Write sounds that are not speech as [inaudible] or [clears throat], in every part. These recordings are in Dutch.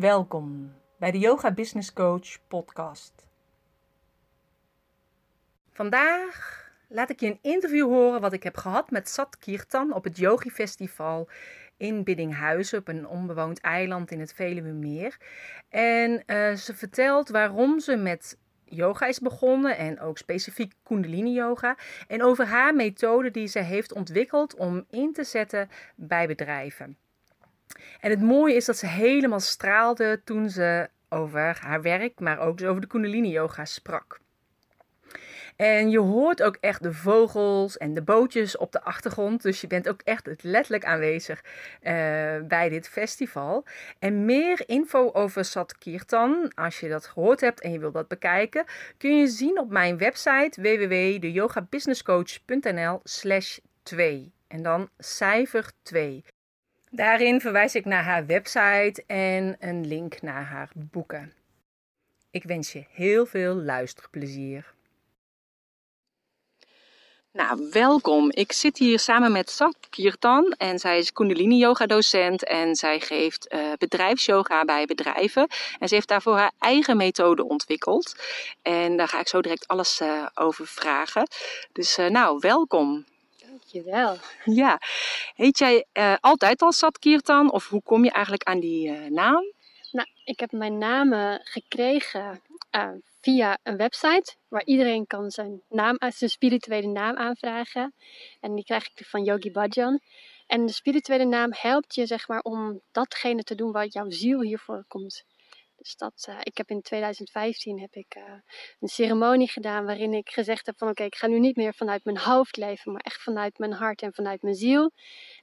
Welkom bij de Yoga Business Coach podcast. Vandaag laat ik je een interview horen wat ik heb gehad met Sat Kirtan op het Yogi Festival in Biddinghuizen op een onbewoond eiland in het Veluwemeer. En uh, ze vertelt waarom ze met yoga is begonnen en ook specifiek Kundalini yoga. En over haar methode die ze heeft ontwikkeld om in te zetten bij bedrijven. En het mooie is dat ze helemaal straalde toen ze over haar werk, maar ook over de Kundalini yoga sprak. En je hoort ook echt de vogels en de bootjes op de achtergrond. Dus je bent ook echt letterlijk aanwezig uh, bij dit festival. En meer info over Sat Kirtan, als je dat gehoord hebt en je wilt dat bekijken, kun je zien op mijn website www.deyogabusinesscoach.nl slash 2. En dan cijfer 2. Daarin verwijs ik naar haar website en een link naar haar boeken. Ik wens je heel veel luisterplezier. Nou, welkom. Ik zit hier samen met Sat Kirtan en zij is Kundalini yoga docent en zij geeft uh, bedrijfsyoga bij bedrijven. En ze heeft daarvoor haar eigen methode ontwikkeld. En daar ga ik zo direct alles uh, over vragen. Dus uh, nou, welkom. Dankjewel. Ja. Heet jij altijd al Sat Kirtan of hoe kom je eigenlijk aan die naam? Nou, ik heb mijn naam gekregen via een website waar iedereen kan zijn, naam, zijn spirituele naam aanvragen. En die krijg ik van Yogi Bhajan. En de spirituele naam helpt je zeg maar om datgene te doen wat jouw ziel hiervoor komt. Dus dat, uh, ik heb in 2015 heb ik, uh, een ceremonie gedaan waarin ik gezegd heb van oké, ik ga nu niet meer vanuit mijn hoofd leven, maar echt vanuit mijn hart en vanuit mijn ziel.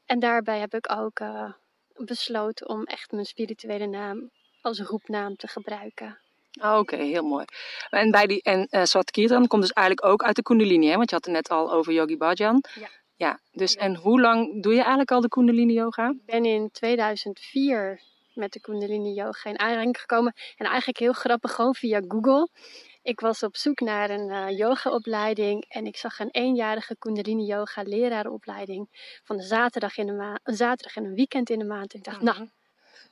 En daarbij heb ik ook uh, besloten om echt mijn spirituele naam als roepnaam te gebruiken. Oh, Oké, heel mooi. En, bij die, en uh, Swat Kirtan komt dus eigenlijk ook uit de Kundalini, hè? want je had het net al over Yogi Bhajan. Ja. Ja, dus en hoe lang doe je eigenlijk al de Kundalini yoga? Ik ben in 2004 met de Kundalini yoga in aanraking gekomen. En eigenlijk heel grappig, gewoon via Google. Ik was op zoek naar een uh, yogaopleiding en ik zag een eenjarige Kundalini yoga lerarenopleiding van een zaterdag, in de een zaterdag en een weekend in de maand. Ik dacht, nou,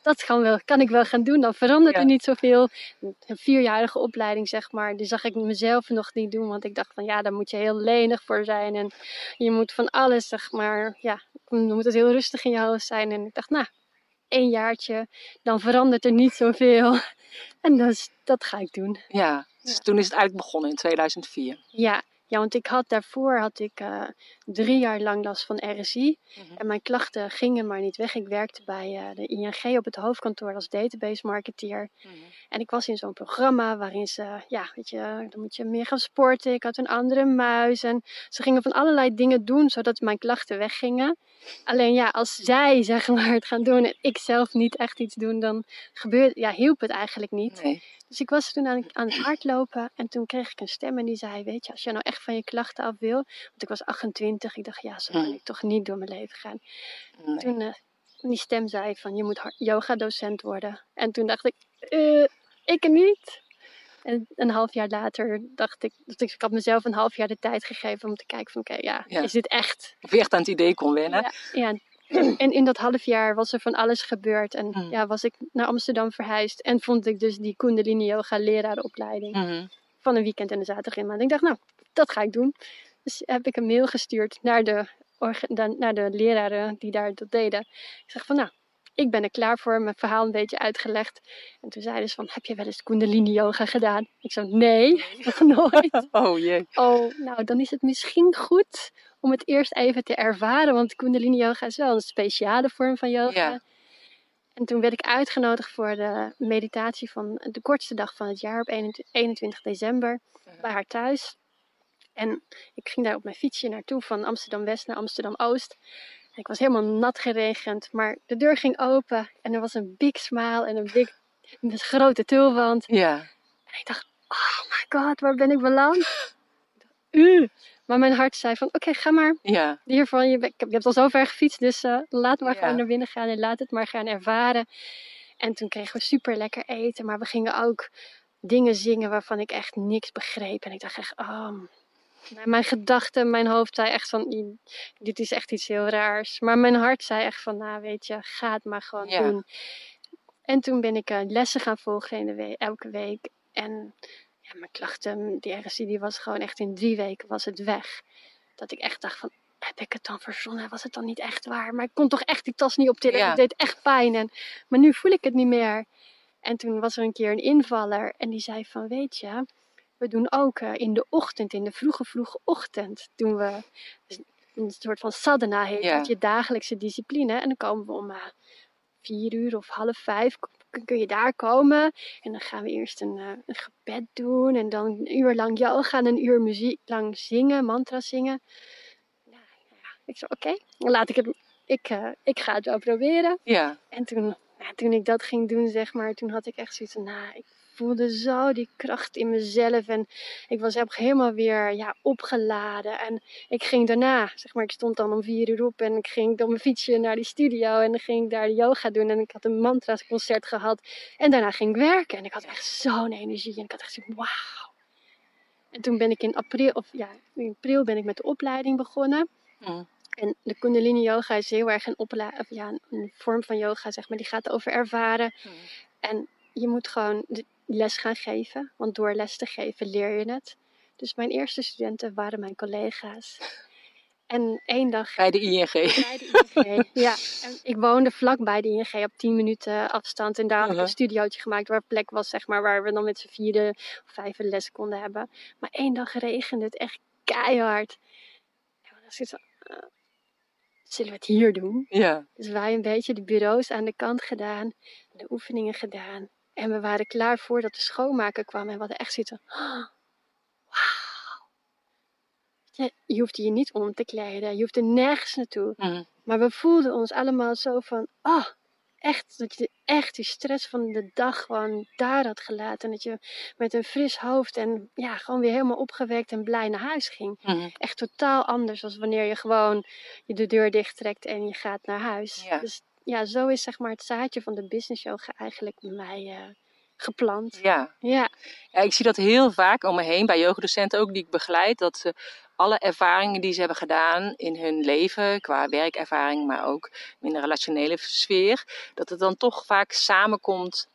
dat kan, wel, kan ik wel gaan doen. Dan verandert er niet zoveel. Een vierjarige opleiding, zeg maar, die zag ik mezelf nog niet doen. Want ik dacht van ja, daar moet je heel lenig voor zijn. En je moet van alles, zeg maar, ja, dan moet het heel rustig in je hoofd zijn. En ik dacht, nou, één jaartje, dan verandert er niet zoveel. [laughs] En dus, dat ga ik doen. Ja, dus toen is het eigenlijk begonnen in 2004. Ja, ja, want ik had daarvoor had ik uh, drie jaar lang last van RSI. Mhm. En mijn klachten gingen maar niet weg. Ik werkte bij uh, de ING op het hoofdkantoor als database marketeer. Mhm. En ik was in zo'n programma waarin ze, ja, weet je, dan moet je meer gaan sporten. Ik had een andere muis. En ze gingen van allerlei dingen doen zodat mijn klachten weggingen. Alleen ja, als zij [laughs] zeg maar het gaan doen en ik zelf niet echt iets doen, dan gebeurt, ja, hielp het eigenlijk niet. Nee. Dus ik was toen aan, aan het hardlopen en toen kreeg ik een stem en die zei, weet je, als je nou echt van je klachten af wil, want ik was 28, ik dacht, ja, zo kan hm. ik toch niet door mijn leven gaan. Toen uh, die stem zei van, je moet yoga docent worden. En toen dacht ik, uh, ik niet. En een half jaar later dacht ik, dat ik, ik had mezelf een half jaar de tijd gegeven om te kijken van, oké, ja, is dit echt? Of je echt aan het idee kon wennen. Ja, ja [clears throat] en in dat half jaar was er van alles gebeurd. En mm. ja, was ik naar Amsterdam verhuisd. En vond ik dus die Kundalini Yoga lerarenopleiding. Mm. Van een weekend en een zaterdag in maand. Ik dacht, nou, dat ga ik doen. Dus heb ik een mail gestuurd naar de, naar de leraren die daar dat deden. Ik zeg van, nou, ik ben er klaar voor, mijn verhaal een beetje uitgelegd. En toen zeiden ze van, heb je wel eens kundalini yoga gedaan? Ik zei, nee, [laughs] nog nooit. [laughs] Oh jee. Oh, nou dan is het misschien goed om het eerst even te ervaren. Want kundalini yoga is wel een speciale vorm van yoga. Ja. En toen werd ik uitgenodigd voor de meditatie van de kortste dag van het jaar op 21 december bij haar thuis. En ik ging daar op mijn fietsje naartoe van Amsterdam West naar Amsterdam Oost. Ik was helemaal nat geregend, maar de deur ging open en er was een big smile en een, big, een grote tulband. Ja. En ik dacht, oh my god, waar ben ik beland? U. Maar mijn hart zei van, oké, ga maar. Ja. Hiervan, je, je hebt al zo ver gefietst, dus uh, laat maar ja. gaan naar binnen gaan en laat het maar gaan ervaren. En toen kregen we super lekker eten, maar we gingen ook dingen zingen waarvan ik echt niks begreep. En ik dacht echt, oh, mijn gedachten, mijn hoofd zei echt van, dit is echt iets heel raars. Maar mijn hart zei echt van, nou weet je, ga het maar gewoon doen. En toen ben ik lessen gaan volgen week, elke week. En ja, mijn klachten, die RSI, die was gewoon echt in drie weken was het weg. Dat ik echt dacht van, heb ik het dan verzonnen? Was het dan niet echt waar? Maar ik kon toch echt die tas niet optillen. Ja. Het deed echt pijn. En, maar nu voel ik het niet meer. En toen was er een keer een invaller en die zei van, weet je, we doen ook uh, in de ochtend, in de vroege, vroege ochtend, doen we dus een soort van sadhana heet ja. dat, je dagelijkse discipline. En dan komen we om uh, vier uur of half vijf, kun je daar komen. En dan gaan we eerst een, uh, een gebed doen en dan een uur lang yoga en een uur muziek lang zingen, mantra zingen. Nou, ja, ik zei, oké, dan laat ik het, ik, ik ga het wel proberen. Ja. En toen toen ik dat ging doen, zeg maar, toen had ik echt zoiets van, nou, ik voelde zo die kracht in mezelf. En ik was helemaal weer ja, opgeladen. En ik ging daarna, zeg maar, ik stond dan om vier uur op en ik ging op mijn fietsje naar die studio. En dan ging ik daar de yoga doen. En ik had een mantra's concert gehad. En daarna ging ik werken. En ik had echt zo'n energie. En ik had echt zoiets wauw. En toen ben ik in april, of ja, in april ben ik met de opleiding begonnen. Mm. En de Kundalini Yoga is heel erg een, of ja, een vorm van yoga, zeg maar, die gaat over ervaren. Hmm. En je moet gewoon les gaan geven, want door les te geven leer je het. Dus mijn eerste studenten waren mijn collega's. En één dag. Bij de ING. Bij de ING, ja. En ik woonde vlakbij de ING op 10 minuten afstand. En daar had ik een uh-huh. studiootje gemaakt waar plek was, zeg maar, waar we dan met z'n vierde of vijf les konden hebben. Maar één dag regende het echt keihard. Ja, dat is zo, zullen we het hier doen? Ja. Dus wij een beetje de bureaus aan de kant gedaan, de oefeningen gedaan. En we waren klaar voordat de schoonmaker kwam en we hadden echt zitten. Oh, wauw. Je, hoefde je niet om te kleden, je hoefde nergens naartoe. Mm. Maar we voelden ons allemaal zo van, oh, echt, dat je echt die stress van de dag gewoon daar had gelaten. En dat je met een fris hoofd en ja, gewoon weer helemaal opgewekt en blij naar huis ging. Mhm. Echt totaal anders dan wanneer je gewoon je de deur dicht trekt en je gaat naar huis. Dus ja, zo is zeg maar het zaadje van de business yoga eigenlijk bij mij uh, geplant. Ja. ja. Ja, ik zie dat heel vaak om me heen bij yogadocenten ook die ik begeleid. Dat ze alle ervaringen die ze hebben gedaan in hun leven, qua werkervaring, maar ook in de relationele sfeer, dat het dan toch vaak samenkomt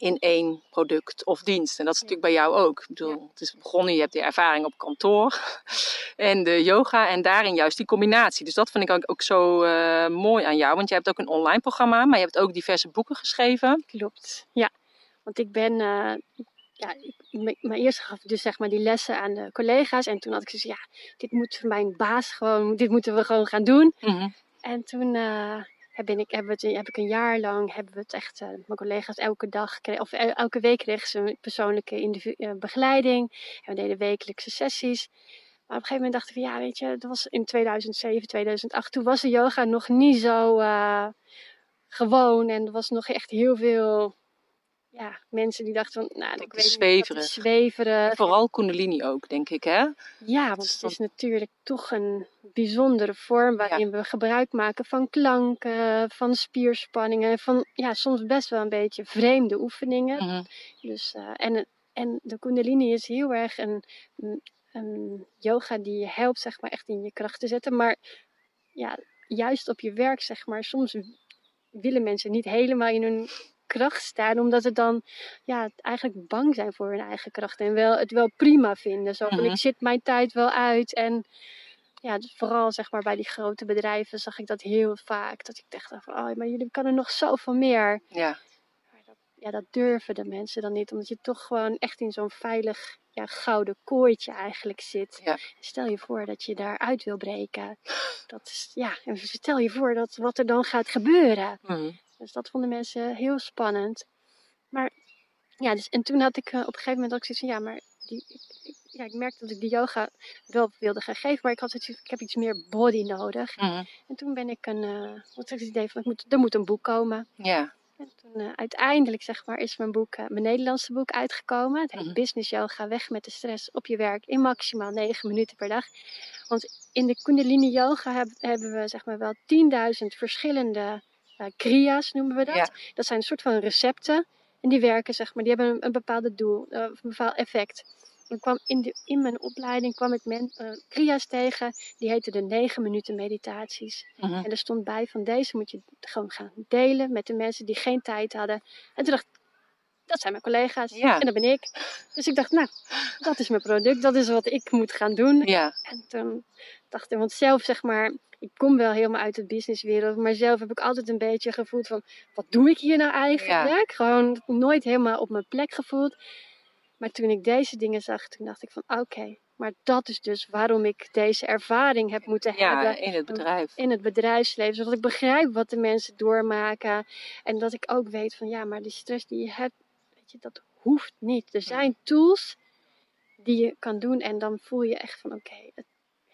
in één product of dienst. En dat is natuurlijk bij jou ook. Ik bedoel, het is begonnen, je hebt die ervaring op kantoor [laughs] en de yoga en daarin juist die combinatie. Dus dat vind ik ook, zo uh, mooi aan jou, want je hebt ook een online programma, maar je hebt ook diverse boeken geschreven. Klopt, ja. Want ik ben, uh, ja, maar eerst gaf dus zeg maar die lessen aan de collega's. En toen had ik gezegd, ja, dit moet mijn baas gewoon, dit moeten we gewoon gaan doen. Mhm. En toen uh, heb, ik, heb, het, heb ik een jaar lang, hebben we het echt, uh, mijn collega's elke dag, of elke week kregen ze een persoonlijke begeleiding. En we deden wekelijkse sessies. Maar op een gegeven moment dacht ik van, ja, weet je, dat was in 2007, 2008. Toen was de yoga nog niet zo gewoon en er was nog echt heel veel ja, mensen die dachten van, nou, ik weet zweverig. niet, zweverig. Vooral Kundalini ook, denk ik, hè? Ja, want het is natuurlijk toch een bijzondere vorm waarin we gebruik maken van klanken, van spierspanningen, van ja, soms best wel een beetje vreemde oefeningen. Mhm. Dus, uh, en, en de Kundalini is heel erg een, een yoga die je helpt, zeg maar, echt in je kracht te zetten. Maar ja, juist op je werk, zeg maar, soms willen mensen niet helemaal in hun kracht staan, omdat ze dan ja, eigenlijk bang zijn voor hun eigen kracht en wel, het wel prima vinden. Zo van, mhm. ik zit mijn tijd wel uit en ja, dus vooral zeg maar bij die grote bedrijven zag ik dat heel vaak. Dat ik dacht van, oh, maar jullie kunnen nog zoveel meer. Ja. dat, ja, dat durven de mensen dan niet, omdat je toch gewoon echt in zo'n veilig ja, gouden kooitje eigenlijk zit. Ja. Stel je voor dat je daaruit wil breken. Dat is, ja, en stel je voor dat, wat er dan gaat gebeuren. Mhm. Dus dat vonden mensen heel spannend. Maar ja, dus, en toen had ik uh, op een gegeven moment ook zoiets van, ja, maar die, ik, ja, ik merkte dat ik die yoga wel wilde gaan geven, maar ik had het, ik heb iets meer body nodig. Mhm. En toen ben ik een, uh, wat ik het idee van, ik moet, er moet een boek komen. Ja. En toen uh, uiteindelijk, zeg maar, is mijn boek, mijn Nederlandse boek uitgekomen. Het heet mm Business Yoga, weg met de stress op je werk in maximaal 9 minuten per dag. Want in de Kundalini Yoga heb, hebben we, zeg maar, wel 10.000 verschillende kriya's noemen we dat. Dat zijn een soort van recepten. En die werken, zeg maar, die hebben een, een bepaalde doel, uh, een bepaald effect. ik kwam in, de, in mijn opleiding kwam ik men, uh, kria's tegen, die heette de 9 minuten meditaties. Mhm. En er stond bij van deze moet je gewoon gaan delen met de mensen die geen tijd hadden. En toen dacht ik, dat zijn mijn collega's Ja. en dat ben ik. Dus ik dacht, nou, dat is mijn product, dat is wat ik moet gaan doen. Ja, En toen dacht ik, want zelf zeg maar, ik kom wel helemaal uit de businesswereld, maar zelf heb ik altijd een beetje gevoeld van, wat doe ik hier nou eigenlijk? Gewoon nooit helemaal op mijn plek gevoeld. Maar toen ik deze dingen zag, toen dacht ik van, oké, maar dat is dus waarom ik deze ervaring heb moeten ja hebben in het bedrijf. in het bedrijfsleven, zodat ik begrijp wat de mensen doormaken. En dat ik ook weet van ja, maar die stress die je hebt, weet je, dat hoeft niet. Er zijn tools die je kan doen en dan voel je echt van oké, het-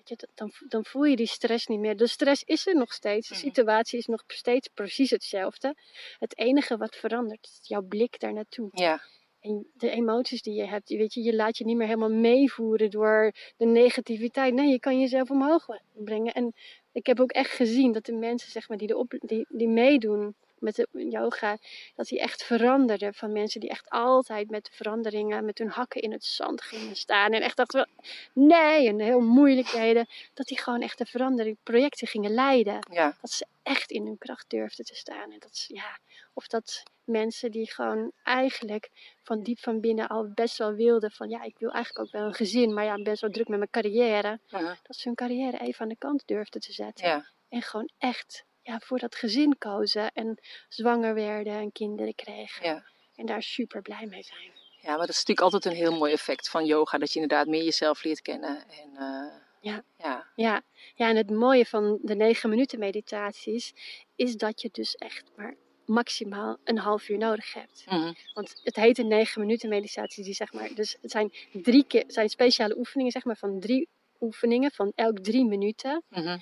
je, dan, dan voel je die stress niet meer. De stress is er nog steeds, de Mhm. situatie is nog steeds precies hetzelfde. Het enige wat verandert is jouw blik daar naartoe. Ja, En de emoties die je hebt, je weet je, je laat je niet meer helemaal meevoeren door de negativiteit. Nee, je kan jezelf omhoog brengen. En ik heb ook echt gezien dat de mensen zeg maar, die, de op, die, die meedoen met de yoga, dat die echt veranderden. Van mensen die echt altijd met de veranderingen, met hun hakken in het zand gingen staan. En echt dachten, nee, en heel moeilijkheden. Dat die gewoon echt de verandering, projecten gingen leiden ja, dat ze echt in hun kracht durfden te staan. En dat, is- ja, of dat mensen die gewoon eigenlijk van diep van binnen al best wel wilden van ja, ik wil eigenlijk ook wel een gezin, maar ja, best wel druk met mijn carrière. Dat ze hun carrière even aan de kant durfden te zetten. ja. En gewoon echt ja, voor dat gezin kozen en zwanger werden en kinderen kregen. Ja. En daar super blij mee zijn. Ja, maar dat is natuurlijk altijd een heel mooi effect van yoga. Dat je inderdaad meer jezelf leert kennen. En, eh, Ja. ja. Ja. ja, en het mooie van de 9 minuten meditaties is dat je dus echt maar maximaal een half uur nodig hebt. Mhm. Want het heet een 9 minuten meditatie. Die zeg maar, dus het zijn drie keer, zijn speciale oefeningen zeg maar, van drie oefeningen van elk drie minuten. Mhm.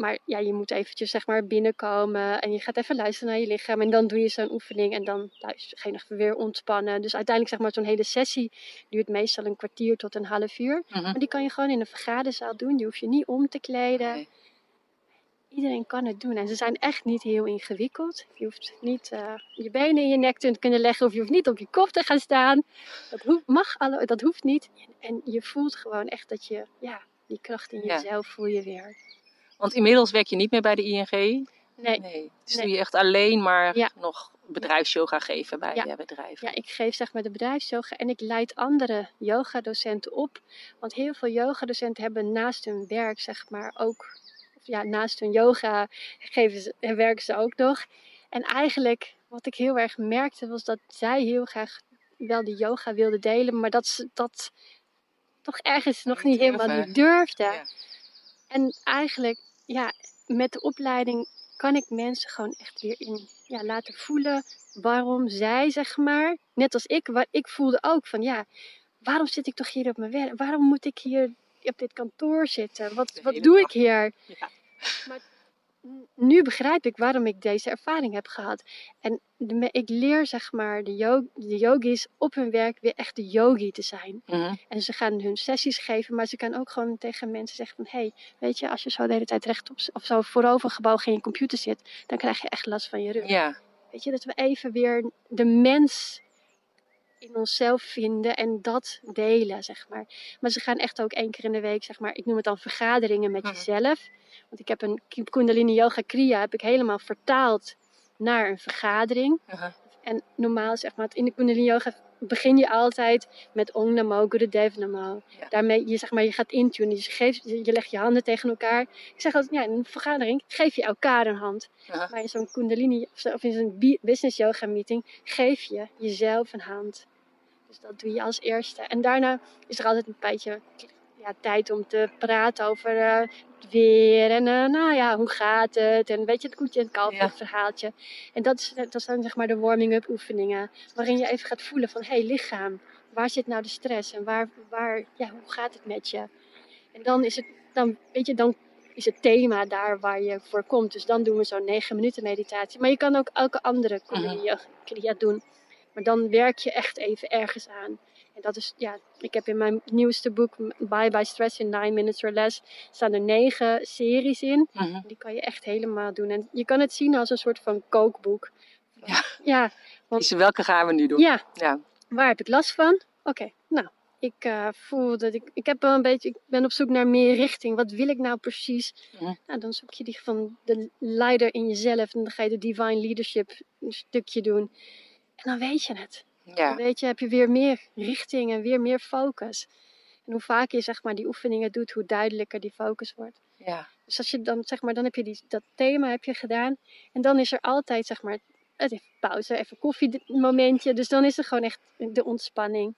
Maar ja, je moet eventjes zeg maar binnenkomen en je gaat even luisteren naar je lichaam. En dan doe je zo'n oefening en dan luister, ga je nog weer ontspannen. Dus uiteindelijk zeg maar zo'n hele sessie duurt meestal een kwartier tot een half uur. Mhm. Maar die kan je gewoon in een vergaderzaal doen. Je hoeft je niet om te kleden. Iedereen kan het doen. En ze zijn echt niet heel ingewikkeld. Je hoeft niet eh, je benen in je nek te kunnen leggen. Of je hoeft niet op je kop te gaan staan. Dat hoeft, mag alle, dat hoeft niet. En, je voelt gewoon echt dat je, ja, die kracht in Ja. jezelf voel je weer. Want inmiddels werk je niet meer bij de ING. Nee, Nee. Dus Nee. doe je echt alleen maar Ja. nog bedrijfsyoga geven bij Ja. je bedrijf. ja, ik geef zeg maar de bedrijfsyoga en ik leid andere yogadocenten op. Want heel veel yogadocenten hebben naast hun werk zeg maar ook, of ja, naast hun yoga geven ze, en werken ze ook nog. En eigenlijk wat ik heel erg merkte was dat zij heel graag wel die yoga wilden delen, maar dat ze dat toch ergens nog Niet niet helemaal niet durfden. Ja. En eigenlijk, ja, met de opleiding kan ik mensen gewoon echt weer in ja, laten voelen waarom zij, zeg maar, net als ik, waar ik voelde ook van ja, waarom zit ik toch hier op mijn werk? Waarom moet ik hier op dit kantoor zitten? Wat, wat doe ik hier? Ja. Maar nu begrijp ik waarom ik deze ervaring heb gehad. En de, ik leer, zeg maar, de, yo- de yogis op hun werk weer echt de yogi te zijn. Mhm. En ze gaan hun sessies geven, maar ze kan ook gewoon tegen mensen zeggen van... hé, hey, weet je, als je zo de hele tijd rechtop of zo voorovergebogen in je computer zit... dan krijg je echt last van je rug. ja. Weet je, dat we even weer de mens in onszelf vinden en dat delen, zeg maar. Maar ze gaan echt ook één keer in de week, zeg maar... ik noem het dan vergaderingen met Mhm. jezelf. Want ik heb een Kundalini Yoga Kriya heb ik helemaal vertaald naar een vergadering. En normaal zeg maar, in de Kundalini Yoga begin je altijd met Om Namo Gurudev Namo. Ja. Daarmee, je, zeg maar, je gaat intunen, je, geeft, je legt je handen tegen elkaar. Ik zeg altijd, ja, in een vergadering geef je elkaar een hand. Maar in zo'n Kundalini of, in zo'n business yoga meeting geef je jezelf een hand. Dus dat doe je als eerste. En daarna is er altijd een beetje ja, tijd om te praten over eh, het weer. En eh, nou ja, hoe gaat het? En weet je, het koetje en het kalfje Ja. verhaaltje. En dat, is, dat zijn zeg maar de warming-up oefeningen. Waarin je even gaat voelen van, hé hey, lichaam, waar zit nou de stress? En waar, waar, ja, hoe gaat het met je? En dan is het, dan, weet je, dan is het thema daar waar je voor komt. Dus dan doen we zo'n 9 minuten meditatie. Maar je kan ook elke andere Kundalini yoga kriya doen. Maar dan werk je echt even ergens aan. En dat is, ja, ik heb in mijn nieuwste boek, Bye Bye Stress in 9 Minutes or Less, staan er negen series in. Mhm. Die kan je echt helemaal doen. En je kan het zien als een soort van kookboek. Ja. Ja, Want- Dus welke gaan we nu doen? ja Ja. waar heb ik last van? Oké, nou, ik uh, voel dat ik, ik heb wel een beetje, ik ben op zoek naar meer richting. Wat wil ik nou precies? Mhm. Nou, dan zoek je die van de leider in jezelf en dan ga je de divine leadership een stukje doen. En dan weet je het. Ja. Dan weet je, heb je weer meer richting en weer meer focus. En hoe vaker je zeg maar die oefeningen doet, hoe duidelijker die focus wordt. Ja. Dus als je dan zeg maar, dan heb je die, dat thema heb je gedaan. En dan is er altijd zeg maar, even pauze, even koffiemomentje. Dus dan is er gewoon echt de ontspanning.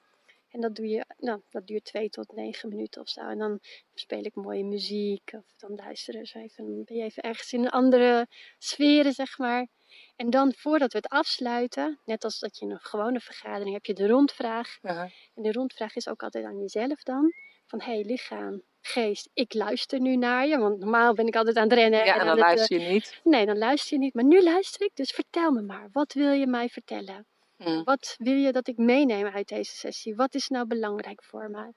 En dat doe je, nou, dat duurt twee tot negen minuten of zo. En dan speel ik mooie muziek. Of dan luisteren ze even. Dan ben je even ergens in een andere sferen, zeg maar. En dan voordat we het afsluiten, net als dat je een gewone vergadering heb je de rondvraag. En de rondvraag is ook altijd aan jezelf dan. Van hé hey, lichaam, geest, ik luister nu naar je. Want normaal ben ik altijd aan het rennen. Ja, en, dan, luister je niet. Nee, dan luister je niet. Maar nu luister ik, dus vertel me maar. Wat wil je mij vertellen? Hmm. Wat wil je dat ik meeneem uit deze sessie? Wat is nou belangrijk voor mij?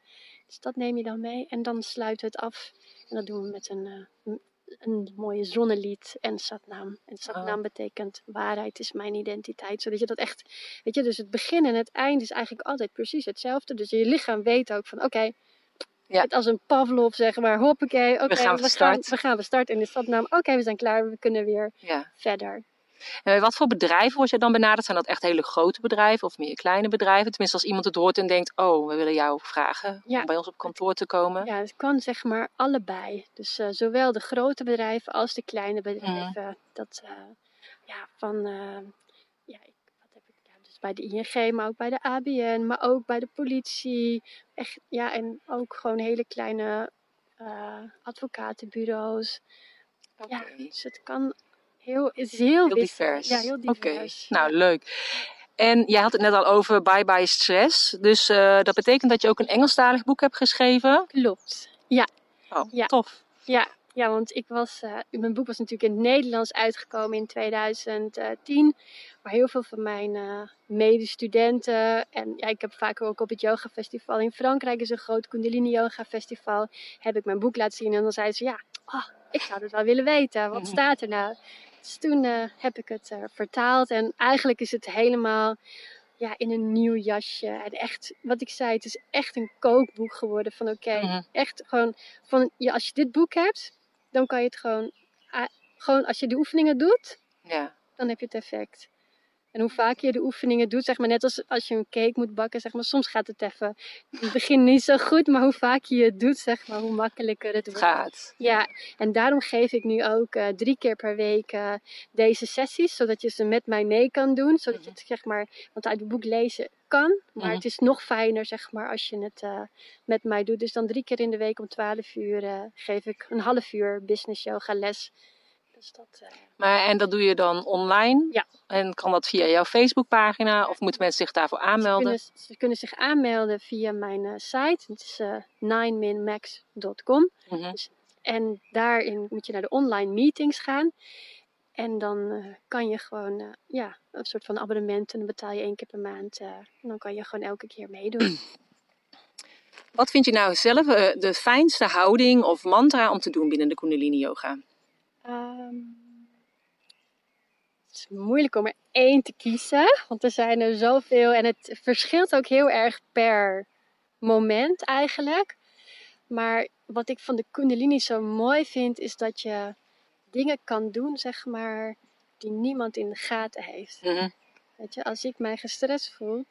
Dus dat neem je dan mee en dan sluiten we het af. En dat doen we met een, uh, een mooie zonnelied en satnaam. En satnaam oh. betekent waarheid is mijn identiteit. Zodat je dat echt, weet je, dus het begin en het eind is eigenlijk altijd precies hetzelfde. Dus je lichaam weet ook van oké, ja. als een Pavlov zeg maar, hoppakee, oké, we, gaan we, gaan, we gaan we starten in de satnaam. Oké, we zijn klaar, we kunnen weer ja. verder. En wat voor bedrijven word je dan benaderd? Zijn dat echt hele grote bedrijven of meer kleine bedrijven? Tenminste, als iemand het hoort en denkt: Oh, we willen jou vragen om bij ons op kantoor te komen. Ja, het kan zeg maar allebei. Dus uh, zowel de grote bedrijven als de kleine bedrijven. Mm. Dat uh, ja, van. Uh, ja, wat heb ik, ja, dus bij de ING, maar ook bij de ABN, maar ook bij de politie. Echt, ja, en ook gewoon hele kleine advocatenbureaus. Okay. Ja, dus het kan Heel, is heel, divers. Ja, heel divers. Oké, nou leuk. En jij had het net al over Bye Bye Stress. Dus uh, dat betekent dat je ook een Engelstalig boek hebt geschreven? Klopt, ja. Oh, ja. tof. Ja, ja, want ik was, uh, mijn boek was natuurlijk in het Nederlands uitgekomen in 2010. Maar heel veel van mijn uh, medestudenten, en ja, ik heb vaker ook op het yoga festival in Frankrijk, is een groot Kundalini yoga festival, heb ik mijn boek laten zien. En dan zeiden ze, ja, oh, ik zou het wel willen weten. Wat staat er nou? Dus toen uh, heb ik het uh, vertaald en eigenlijk is het helemaal ja, in een nieuw jasje. En echt, wat ik zei, het is echt een kookboek geworden van oké, mhm. echt gewoon van ja, als je dit boek hebt, dan kan je het gewoon, gewoon als je de oefeningen doet, ja. dan heb je het effect. En hoe vaak je de oefeningen doet, zeg maar net als als je een cake moet bakken, zeg maar soms gaat het even in het begin niet zo goed, maar hoe vaak je het doet, zeg maar, hoe makkelijker het wordt. Gaat. Ja, en daarom geef ik nu ook uh, drie keer per week uh, deze sessies, zodat je ze met mij mee kan doen, zodat je het zeg maar, want uit het boek lezen kan, maar mhm. het is nog fijner zeg maar als je het uh, met mij doet. Dus dan drie keer in de week om 12 uur geef ik een half uur business yoga les dus dat, uh... maar, en dat doe je dan online? Ja. En kan dat via jouw Facebookpagina of moeten mensen zich daarvoor aanmelden? Ze kunnen, ze kunnen zich aanmelden via mijn uh, site. Het is uh, 9minmax.com. Mm dus, en daarin moet je naar de online meetings gaan. En dan kan je gewoon ja, een soort van abonnement en dan betaal je één keer per maand. En dan kan je gewoon elke keer meedoen. [clears throat] Wat vind je nou zelf de fijnste houding of mantra om te doen binnen de Kundalini Yoga? Um, het is moeilijk om er één te kiezen, want er zijn er zoveel en het verschilt ook heel erg per moment eigenlijk. Maar wat ik van de Kundalini zo mooi vind, is dat je dingen kan doen, zeg maar, die niemand in de gaten heeft. Mhm. Weet je, als ik mij gestrest voel,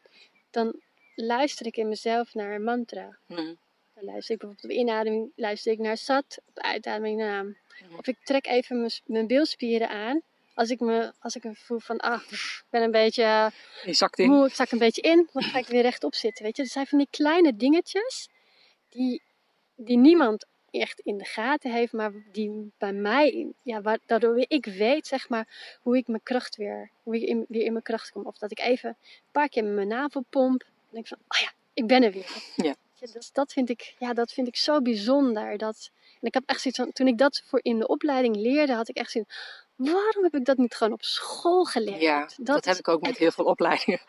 dan luister ik in mezelf naar een mantra. Mm Dan luister ik bijvoorbeeld op inademing, luister ik naar Sat, op uitademing naar of ik trek even mijn, bilspieren aan. Als ik, me, als ik me voel van, ah, ik ben een beetje Je zakt in. moe, ik zak een beetje in, dan ga ik weer rechtop zitten. Weet je, er zijn van die kleine dingetjes die, die niemand echt in de gaten heeft, maar die bij mij, ja, waardoor ik weet, zeg maar, hoe ik mijn kracht weer, hoe ik in, weer in mijn kracht kom. Of dat ik even een paar keer mijn navel pomp. En denk van, oh ja, ik ben er weer. Ja. Dus dat vind ik, ja, dat vind ik zo bijzonder. Dat, en ik heb echt zoiets van, toen ik dat voor in de opleiding leerde, had ik echt zin. Waarom heb ik dat niet gewoon op school geleerd? Ja, dat, heb ik ook met heel veel opleidingen.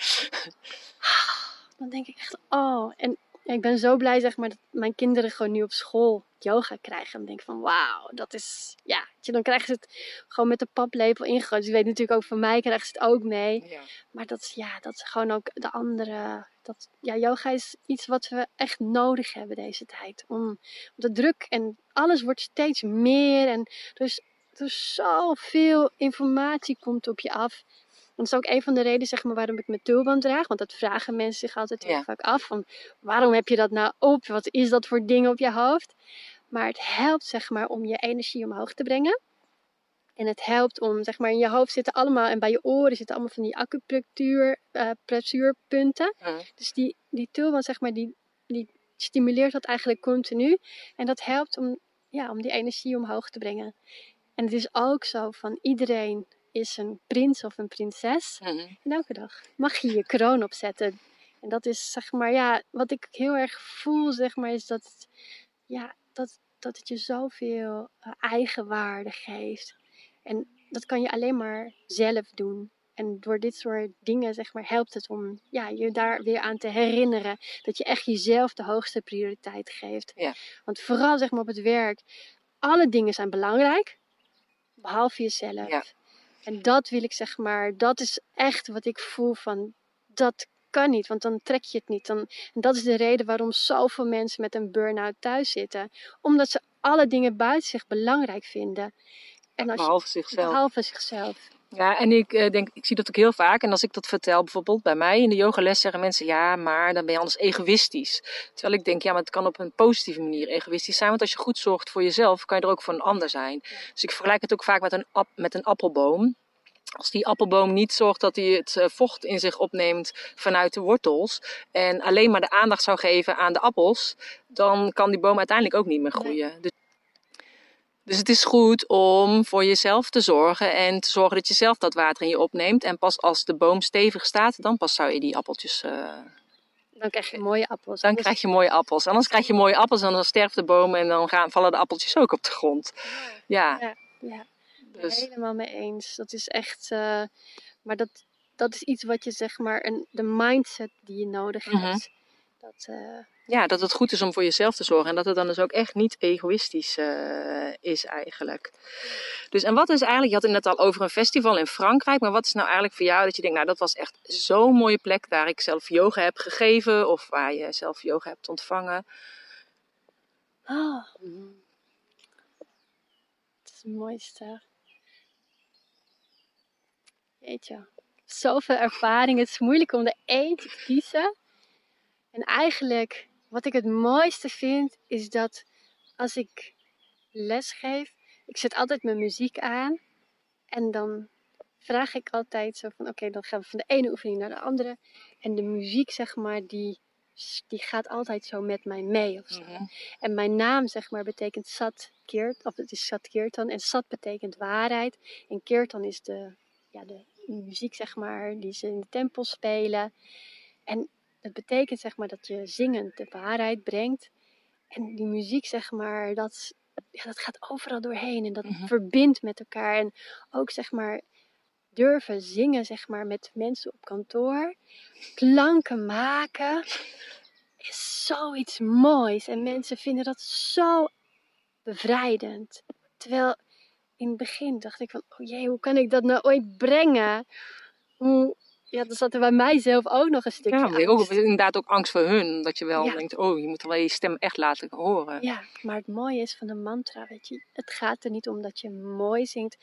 Dan denk ik echt, oh. En ik ben zo blij zeg maar, dat mijn kinderen gewoon nu op school yoga krijgen. En denk van wauw, dat is, ja, dan krijgen ze het gewoon met de paplepel ingegooid. Dus je weet natuurlijk ook van mij krijgen ze het ook mee. Ja. Maar dat is, ja, dat is gewoon ook de andere, dat, ja, yoga is iets wat we echt nodig hebben deze tijd. Om, de druk en alles wordt steeds meer en dus er is zoveel informatie komt op je af. Dat is ook een van de redenen zeg maar, waarom ik mijn tulband draag. Want dat vragen mensen zich altijd heel vaak af. Van, waarom heb je dat nou op? Wat is dat voor dingen op je hoofd? Maar het helpt zeg maar, om je energie omhoog te brengen. En het helpt om, zeg maar, in je hoofd zitten allemaal, en bij je oren zitten allemaal van die acupunctuur, uh, pressuurpunten. Dus die, die tulband, zeg maar, die, die stimuleert dat eigenlijk continu. En dat helpt om, ja, om die energie omhoog te brengen. En het is ook zo van iedereen is een prins of een prinses. En elke dag mag je je kroon opzetten. En dat is zeg maar, ja, wat ik heel erg voel, zeg maar, is dat, ja, dat, dat het je zoveel uh, eigenwaarde geeft. En dat kan je alleen maar zelf doen. En door dit soort dingen, zeg maar, helpt het om ja, je daar weer aan te herinneren. Dat je echt jezelf de hoogste prioriteit geeft. Ja. Want vooral, zeg maar, op het werk. Alle dingen zijn belangrijk, behalve jezelf. Ja. En dat wil ik zeg maar, dat is echt wat ik voel van, dat kan niet, want dan trek je het niet. Dan, en dat is de reden waarom zoveel mensen met een burn-out thuis zitten. Omdat ze alle dingen buiten zich belangrijk vinden. En als behalve zichzelf. Behalve zichzelf. Ja, en ik uh, denk, ik zie dat ook heel vaak. En als ik dat vertel, bijvoorbeeld bij mij in de yogales, zeggen mensen: ja, maar dan ben je anders egoïstisch. Terwijl ik denk, ja, maar het kan op een positieve manier egoïstisch zijn. Want als je goed zorgt voor jezelf, kan je er ook voor een ander zijn. Dus ik vergelijk het ook vaak met een, met een appelboom. Als die appelboom niet zorgt dat hij het eh, vocht in zich opneemt vanuit de wortels en alleen maar de aandacht zou geven aan de appels, dan kan die boom uiteindelijk ook niet meer groeien. Dus dus het is goed om voor jezelf te zorgen en te zorgen dat je zelf dat water in je opneemt. En pas als de boom stevig staat, dan pas zou je die appeltjes. Uh, dan krijg je mooie appels. Dan krijg je mooie appels. Anders krijg je mooie appels en dan sterft de boom en dan gaan, vallen de appeltjes ook op de grond. Ja. ja. ja. Dus. Helemaal mee eens. Dat is echt. Uh, maar dat, dat is iets wat je zeg maar, een, de mindset die je nodig mhm. hebt. Dat, uh, ja, dat het goed is om voor jezelf te zorgen. En dat het dan dus ook echt niet egoïstisch uh, is eigenlijk. Dus en wat is eigenlijk, je had het net al over een festival in Frankrijk. Maar wat is nou eigenlijk voor jou dat je denkt, nou dat was echt zo'n mooie plek waar ik zelf yoga heb gegeven. Of waar je zelf yoga hebt ontvangen. Oh. Het is het mooiste. Weet zoveel ervaring. Het is moeilijk om er één te kiezen. En eigenlijk wat ik het mooiste vind, is dat als ik les geef, ik zet altijd mijn muziek aan. En dan vraag ik altijd zo van, oké, dan gaan we van de ene oefening naar de andere. En de muziek, zeg maar, die, die gaat altijd zo met mij mee of zo. Mhm. En mijn naam, zeg maar, betekent Sat Keert, of het is Sat Keertan. En Sat betekent waarheid. En Keertan is de, ja, de muziek, zeg maar, die ze in de tempel spelen. En het betekent zeg maar dat je zingend de waarheid brengt. En die muziek zeg maar, dat, ja, dat gaat overal doorheen en dat mhm. verbindt met elkaar. En ook zeg maar durven zingen zeg maar met mensen op kantoor. Klanken maken is zoiets moois. En mensen vinden dat zo bevrijdend. Terwijl in het begin dacht ik van, oh jee, hoe kan ik dat nou ooit brengen? Hoe, ja, dan zat er bij mijzelf ook nog een stukje ja, ik ook inderdaad ook angst voor hun. Dat je wel denkt, oh, je moet wel je stem echt laten horen. Ja, maar het mooie is van de mantra, weet je. Het gaat er niet om dat je mooi zingt.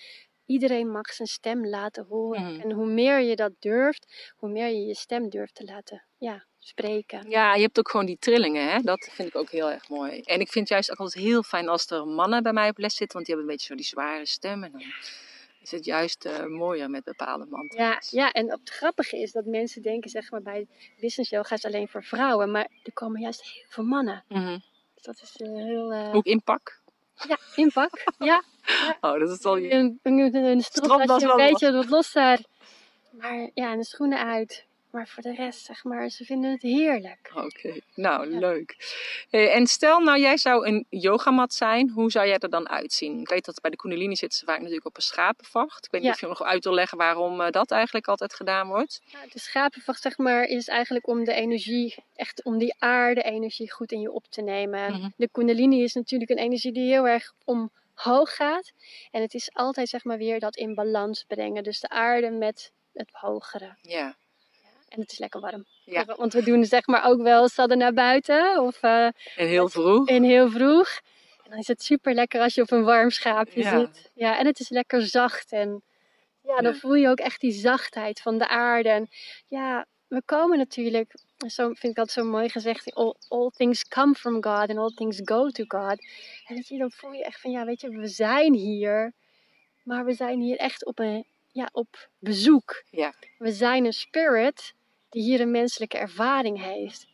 Iedereen mag zijn stem laten horen. Mhm. En hoe meer je dat durft, hoe meer je je stem durft te laten ja, spreken. Ja, je hebt ook gewoon die trillingen, hè? dat vind ik ook heel erg mooi. En ik vind juist ook altijd heel fijn als er mannen bij mij op les zitten, want die hebben een beetje zo die zware stem. En dan is het juist uh, mooier met bepaalde mantra's. Ja, ja, en het grappige is dat mensen denken, zeg maar, bij business yoga is alleen voor vrouwen, maar er komen juist heel veel mannen. Mhm. Dus dat is uh, heel... Uh... Ook inpak? Ja, inpak, ja, [laughs] ja. Oh, dat is al je... Een, een, een, een beetje wat los daar. Maar ja, en de schoenen uit. Maar voor de rest, zeg maar, ze vinden het heerlijk. Oké, nou Ja. leuk. Eh, en stel nou, jij zou een yogamat zijn, hoe zou jij er dan uitzien? Ik weet dat bij de Kundalini zitten ze vaak natuurlijk op een schapenvacht. Ik weet niet of je nog uit wil leggen waarom eh, dat eigenlijk altijd gedaan wordt. Nou, de schapenvacht, zeg maar, is eigenlijk om de energie, echt om die aarde-energie goed in je op te nemen. Mhm. De kundalini is natuurlijk een energie die heel erg omhoog gaat. En het is altijd, zeg maar, weer dat in balans brengen. Dus de aarde met het hogere. Ja, En het is lekker warm. Ja. Want we doen zeg maar ook wel sadden naar buiten of eh, en heel vroeg. in heel vroeg. En dan is het super lekker als je op een warm schaapje Ja. zit. Ja, en het is lekker zacht. En ja, dan Ja. voel je ook echt die zachtheid van de aarde. En ja, we komen natuurlijk, zo vind ik dat zo mooi gezegd, all, all things come from God and all things go to God. En weet je, dan voel je echt van, ja, weet je, we zijn hier, maar we zijn hier echt op, een, ja, op bezoek. Ja. We zijn een spirit die hier een menselijke ervaring heeft.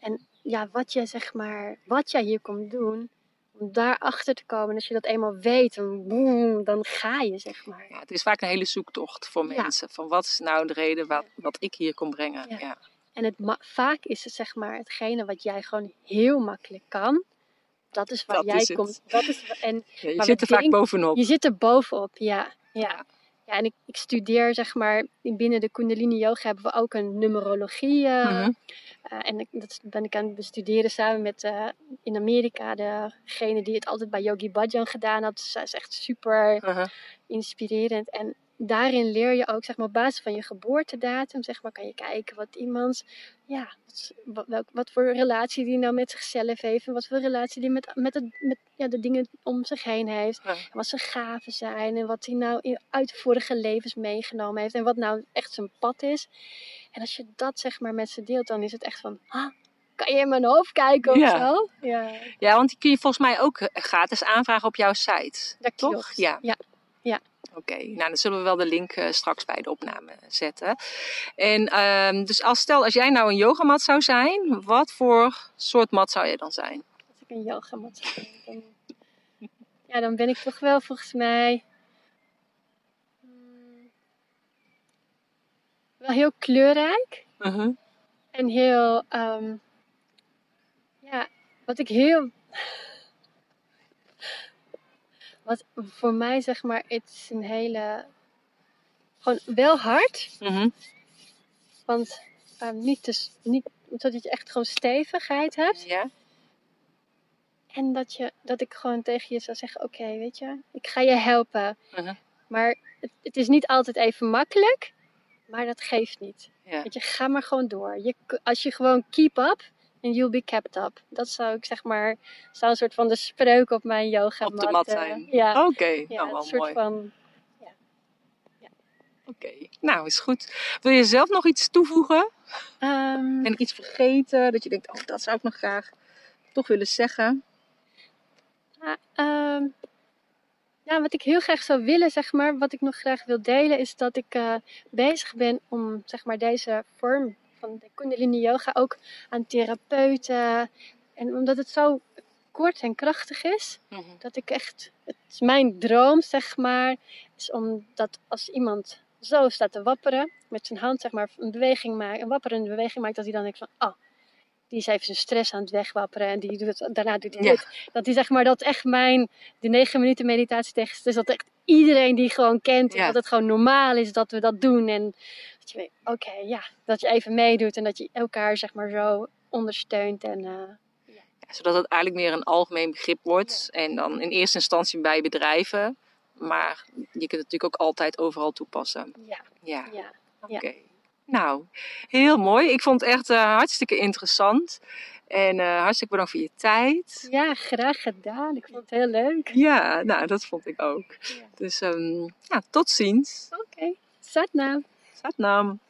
En ja, wat jij zeg maar, wat jij hier komt doen, om daarachter te komen, als je dat eenmaal weet, dan, boem, dan ga je zeg maar. Ja, het is vaak een hele zoektocht voor Ja. mensen. Van wat is nou de reden wat, wat ik hier kom brengen? Ja. Ja. En het vaak is het zeg maar hetgene wat jij gewoon heel makkelijk kan. Dat is waar Dat jij is komt. Dat is, en Ja, je zit er vaak bovenop. je zit er bovenop, ja. Ja, ja en ik, ik studeer zeg maar, binnen de Kundalini Yoga hebben we ook een numerologie. eh, Mhm. eh, en ik, dat ben ik aan het bestuderen samen met eh, in Amerika degene die het altijd bij Yogi Bhajan gedaan had. Zij is echt super Mhm. inspirerend. En daarin leer je ook, zeg maar, op basis van je geboortedatum, zeg maar, kan je kijken wat iemands, ja, wat, wat, welk- wat voor relatie die nou met zichzelf heeft en wat voor relatie die met, met, het, met ja, de dingen om zich heen heeft. Ja. En wat zijn gaven zijn en wat hij nou in, uit vorige levens meegenomen heeft en wat nou echt zijn pad is. En als je dat, zeg maar, met ze deelt, dan is het echt van, ah, kan je in mijn hoofd kijken of Ja. zo? Ja, Ja, want die kun je volgens mij ook gratis aanvragen op jouw site. dat Toch? klopt. Ja. ja. Oké, nou dan zullen we wel de link eh, straks bij de opname zetten. En ehm, dus als stel, als jij nou een yogamat zou zijn, wat voor soort mat zou je dan zijn? Als ik een yogamat zou doen, dan, ja, dan ben ik toch wel volgens mij mm, wel heel kleurrijk Mhm. en heel, ehm, ja, wat ik heel, wat voor mij zeg maar, het is een hele, gewoon wel hard, Mhm. want ehm, niet, te, niet zodat je echt gewoon stevigheid hebt. Ja? En dat, je, dat ik gewoon tegen je zou zeggen: Oké, weet je, ik ga je helpen. Mhm. Maar het, het is niet altijd even makkelijk, maar dat geeft niet. Ja. Weet je, ga maar gewoon door. Je, als je gewoon keep up, and you'll be kept up. Dat zou ik zeg maar, zou een soort van de spreuk op mijn yoga Op de mat eh, zijn. Ja, Oké, ja nou een soort mooi. van. Oké, nou is goed. Wil je zelf nog iets toevoegen? ehm, Ben ik iets vergeten dat je denkt, oh dat zou ik nog graag toch willen zeggen? Ja, ehm, ja, wat ik heel graag zou willen, zeg maar, wat ik nog graag wil delen, is dat ik eh, bezig ben om, zeg maar, deze vorm van de Kundalini Yoga ook aan therapeuten. En omdat het zo kort en krachtig is, Mhm. dat ik echt, het is mijn droom, zeg maar, is om dat als iemand zo staat te wapperen, met zijn hand, zeg maar, een beweging maakt, een wapperende beweging maakt, dat hij dan denkt van, oh, die is even zijn stress aan het wegwapperen en die doet daarna doet hij Ja. dit. Dat die, zeg maar, dat echt mijn, de negen minuten meditatietekst is, dat echt iedereen die gewoon kent, Ja. dat het gewoon normaal is dat we dat doen en dat je weet, oké, ja, dat je even meedoet en dat je elkaar, zeg maar, zo ondersteunt en... eh, Ja, zodat het eigenlijk meer een algemeen begrip wordt. En dan in eerste instantie bij bedrijven. Maar je kunt het natuurlijk ook altijd overal toepassen. ja, Ja, ja. oké. Nou, heel mooi. Ik vond het echt eh, hartstikke interessant. En eh, hartstikke bedankt voor je tijd. Ja, graag gedaan. Ik vond het heel leuk. Ja, nou, dat vond ik ook. Dus ehm, ja, tot ziens. Oké, Satnam. Satnam.